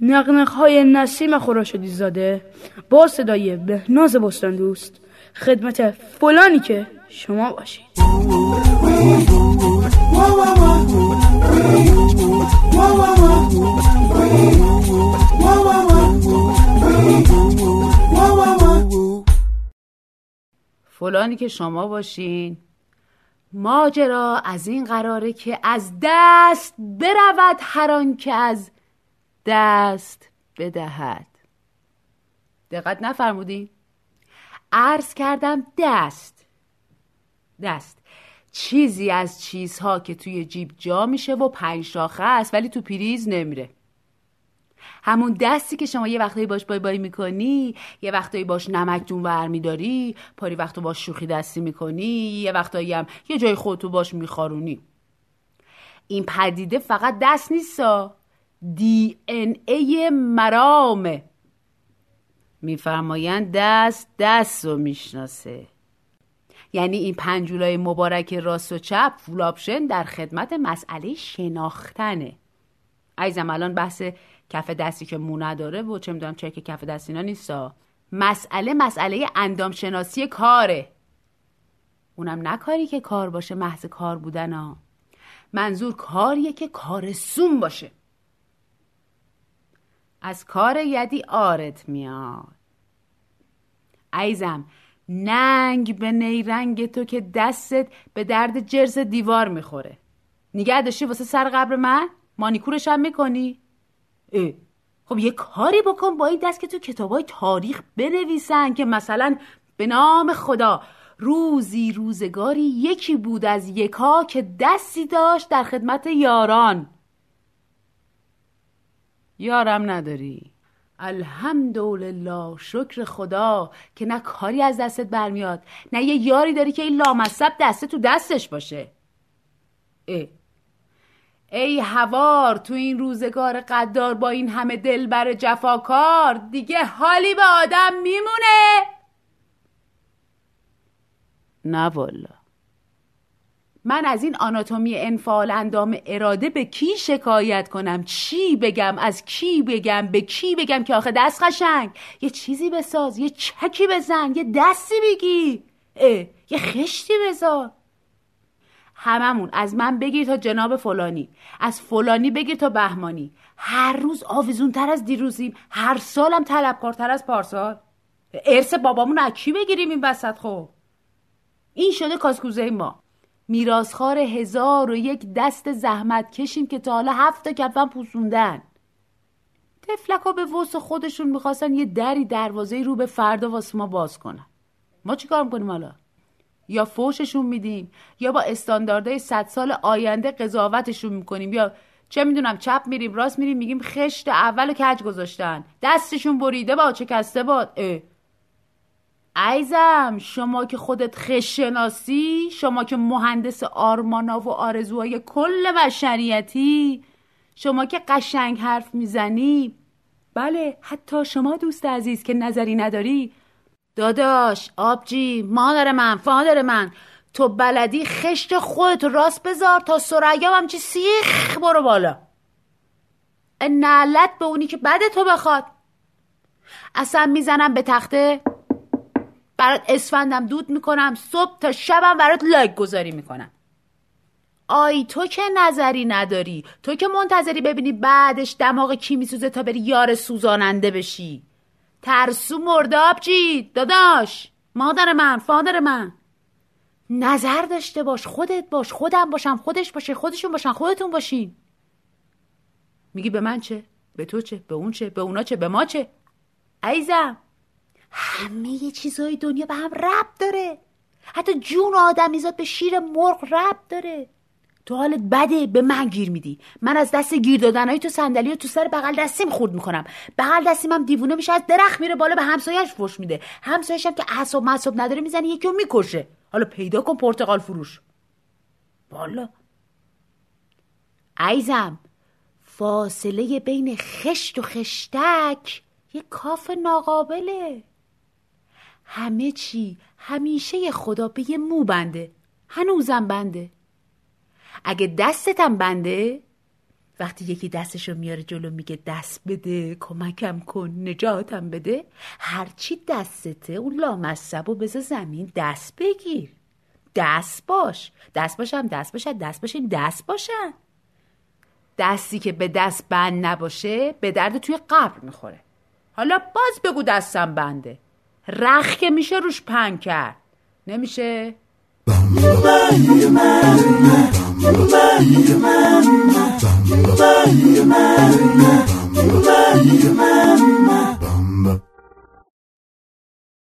نقنق های نسیم خوراشدی زاده با صدای بهناز بستان دوست خدمت فلانی که شما باشید. فلانی که شما باشین. ماجرا از این قراره که از دست برود هر که از دست بدهد. دقت نفرمودین. عرض کردم دست. دست. چیزی از چیزها که توی جیب جا میشه و پنج شاخه است ولی تو پریز نمیره. همون دستی که شما یه وقتایی باش بای بای می‌کنی یه وقتایی باش نمک جون ور میداری پاری وقتو باش شوخی دستی می‌کنی یه وقتایی هم یه جای خودتو باش میخارونی. این پدیده فقط دست نیستا. دی ان ای مرامه میفرمایند دست دست رو می‌شناسه. یعنی این پنجولای مبارک راست و چپ فول در خدمت مسئله شناختنه. عیزم الان بحث کف دستی که مو نداره و چه می‌دونم چک کف دستی اینا نیستا. مسئله مسئله اندام شناسی کاره. اونم نه کاری که کار باشه محض کار بودن ها. منظور کاریه که کارسون باشه. از کار یدی آرت میاد. ایزم ننگ به نیرنگ تو که دستت به درد جرز دیوار می‌خوره. نگه داشتی واسه سر قبر من؟ مانیکورش هم می‌کنی؟ اه. خب یه کاری بکن با این دست که تو کتابای تاریخ بنویسن که مثلا به نام خدا روزی روزگاری یکی بود از یکا که دستی داشت در خدمت یاران. یارم نداری؟ الحمدلله شکر خدا که نه کاری از دستت برمیاد نه یه یاری داری که این لامصب دسته تو دستش باشه. اه. ای هوار تو این روزگار قدار با این همه دلبر جفاکار دیگه حالی به آدم میمونه. نه والا من از این آناتومی انفعال اندام اراده به کی شکایت کنم؟ چی بگم؟ از کی بگم؟ به کی بگم که آخه دست قشنگ؟ یه چیزی بساز یه چکی بزن یه دستی بگی. اه یه خشتی بذار هممون از من بگیر تا جناب فلانی. از فلانی بگیر تا بهمانی. هر روز آویزون تر از دیروزیم. هر سالم طلبکارتر از پارسال. ارث بابامون از کی بگیریم این وسط خب؟ این شده کاسکوزه ما. میراسخار هزار و یک دست زحمت کشیم که تا حالا هفت تا کفن پوسوندن. تفلک به وس خودشون می‌خواستن یه دری دروازه رو به فردا واسه ما باز کنن. ما چیکار می‌کنیم حالا؟ یا فوششون میدیم یا با استانداردهای صد سال آینده قضاوتشون می‌کنیم. یا چه می‌دونم چپ میریم راست میریم میگیم خشت اول کج گذاشتن؟ دستشون بریده با کسته باد اه. ایزم شما که خودت خشناسی شما که مهندس آرمانا و آرزوهای کل بشریتی شما که قشنگ حرف می‌زنی. بله حتی شما دوست عزیز که نظری نداری. داداش آبجی مادر من فادر من تو بلدی خشت خودت راست بذار تا سریا هم چی سیخ برو بالا. نعلت به اونی که بده تو بخواد. اصلا می‌زنم به تخته. برات اسفندم دود می‌کنم صبح تا شبم برات لایک گذاری می‌کنم. آی تو که نظری نداری؟ تو که منتظری ببینی بعدش دماغ کی میسوزه تا بری یار سوزاننده بشی؟ ترسو مرداب جید داداش. مادر من فادر من. نظر داشته باش خودت باش خودم باشم خودش باشه خودشون باشن خودتون باشین. میگی به من چه؟ به تو چه؟ به اون چه؟ به اونا چه؟ به ما چه؟ عیزم همه چیزهای دنیا به هم رب داره. حتی جون آدمیزاد به شیر مرغ رب داره. تو حالت بده به من گیر میدی. من از دست گیر دادنهای تو صندلی تو سر بغل دستیم خورد می‌کنم. بغل دستیم هم دیوونه میشه از درخت میره بالا به همسایش فش میده. همسایش هم که اعصاب معصاب نداره می‌زنه یکی رو می‌کشه. حالا پیدا کن پرتقال فروش. بالا ایزم فاصله بین خشت و خشتک یه کاف ناقابله. همه چی همیشه خدا به یه مو بنده. هنوزم بنده. اگه دستتم بنده وقتی یکی دستشو میاره جلو میگه دست بده کمکم کن نجاتم بده هرچی دستته اون لامصب و بذار زمین دست بگیر. دست باش. دست باشم دست باشد دست باشین دست باشن. دستی که به دست بند نباشه به درد توی قبر می‌خوره. حالا باز بگو دستم بنده. رخ که میشه روش پنگ کرد. نمیشه؟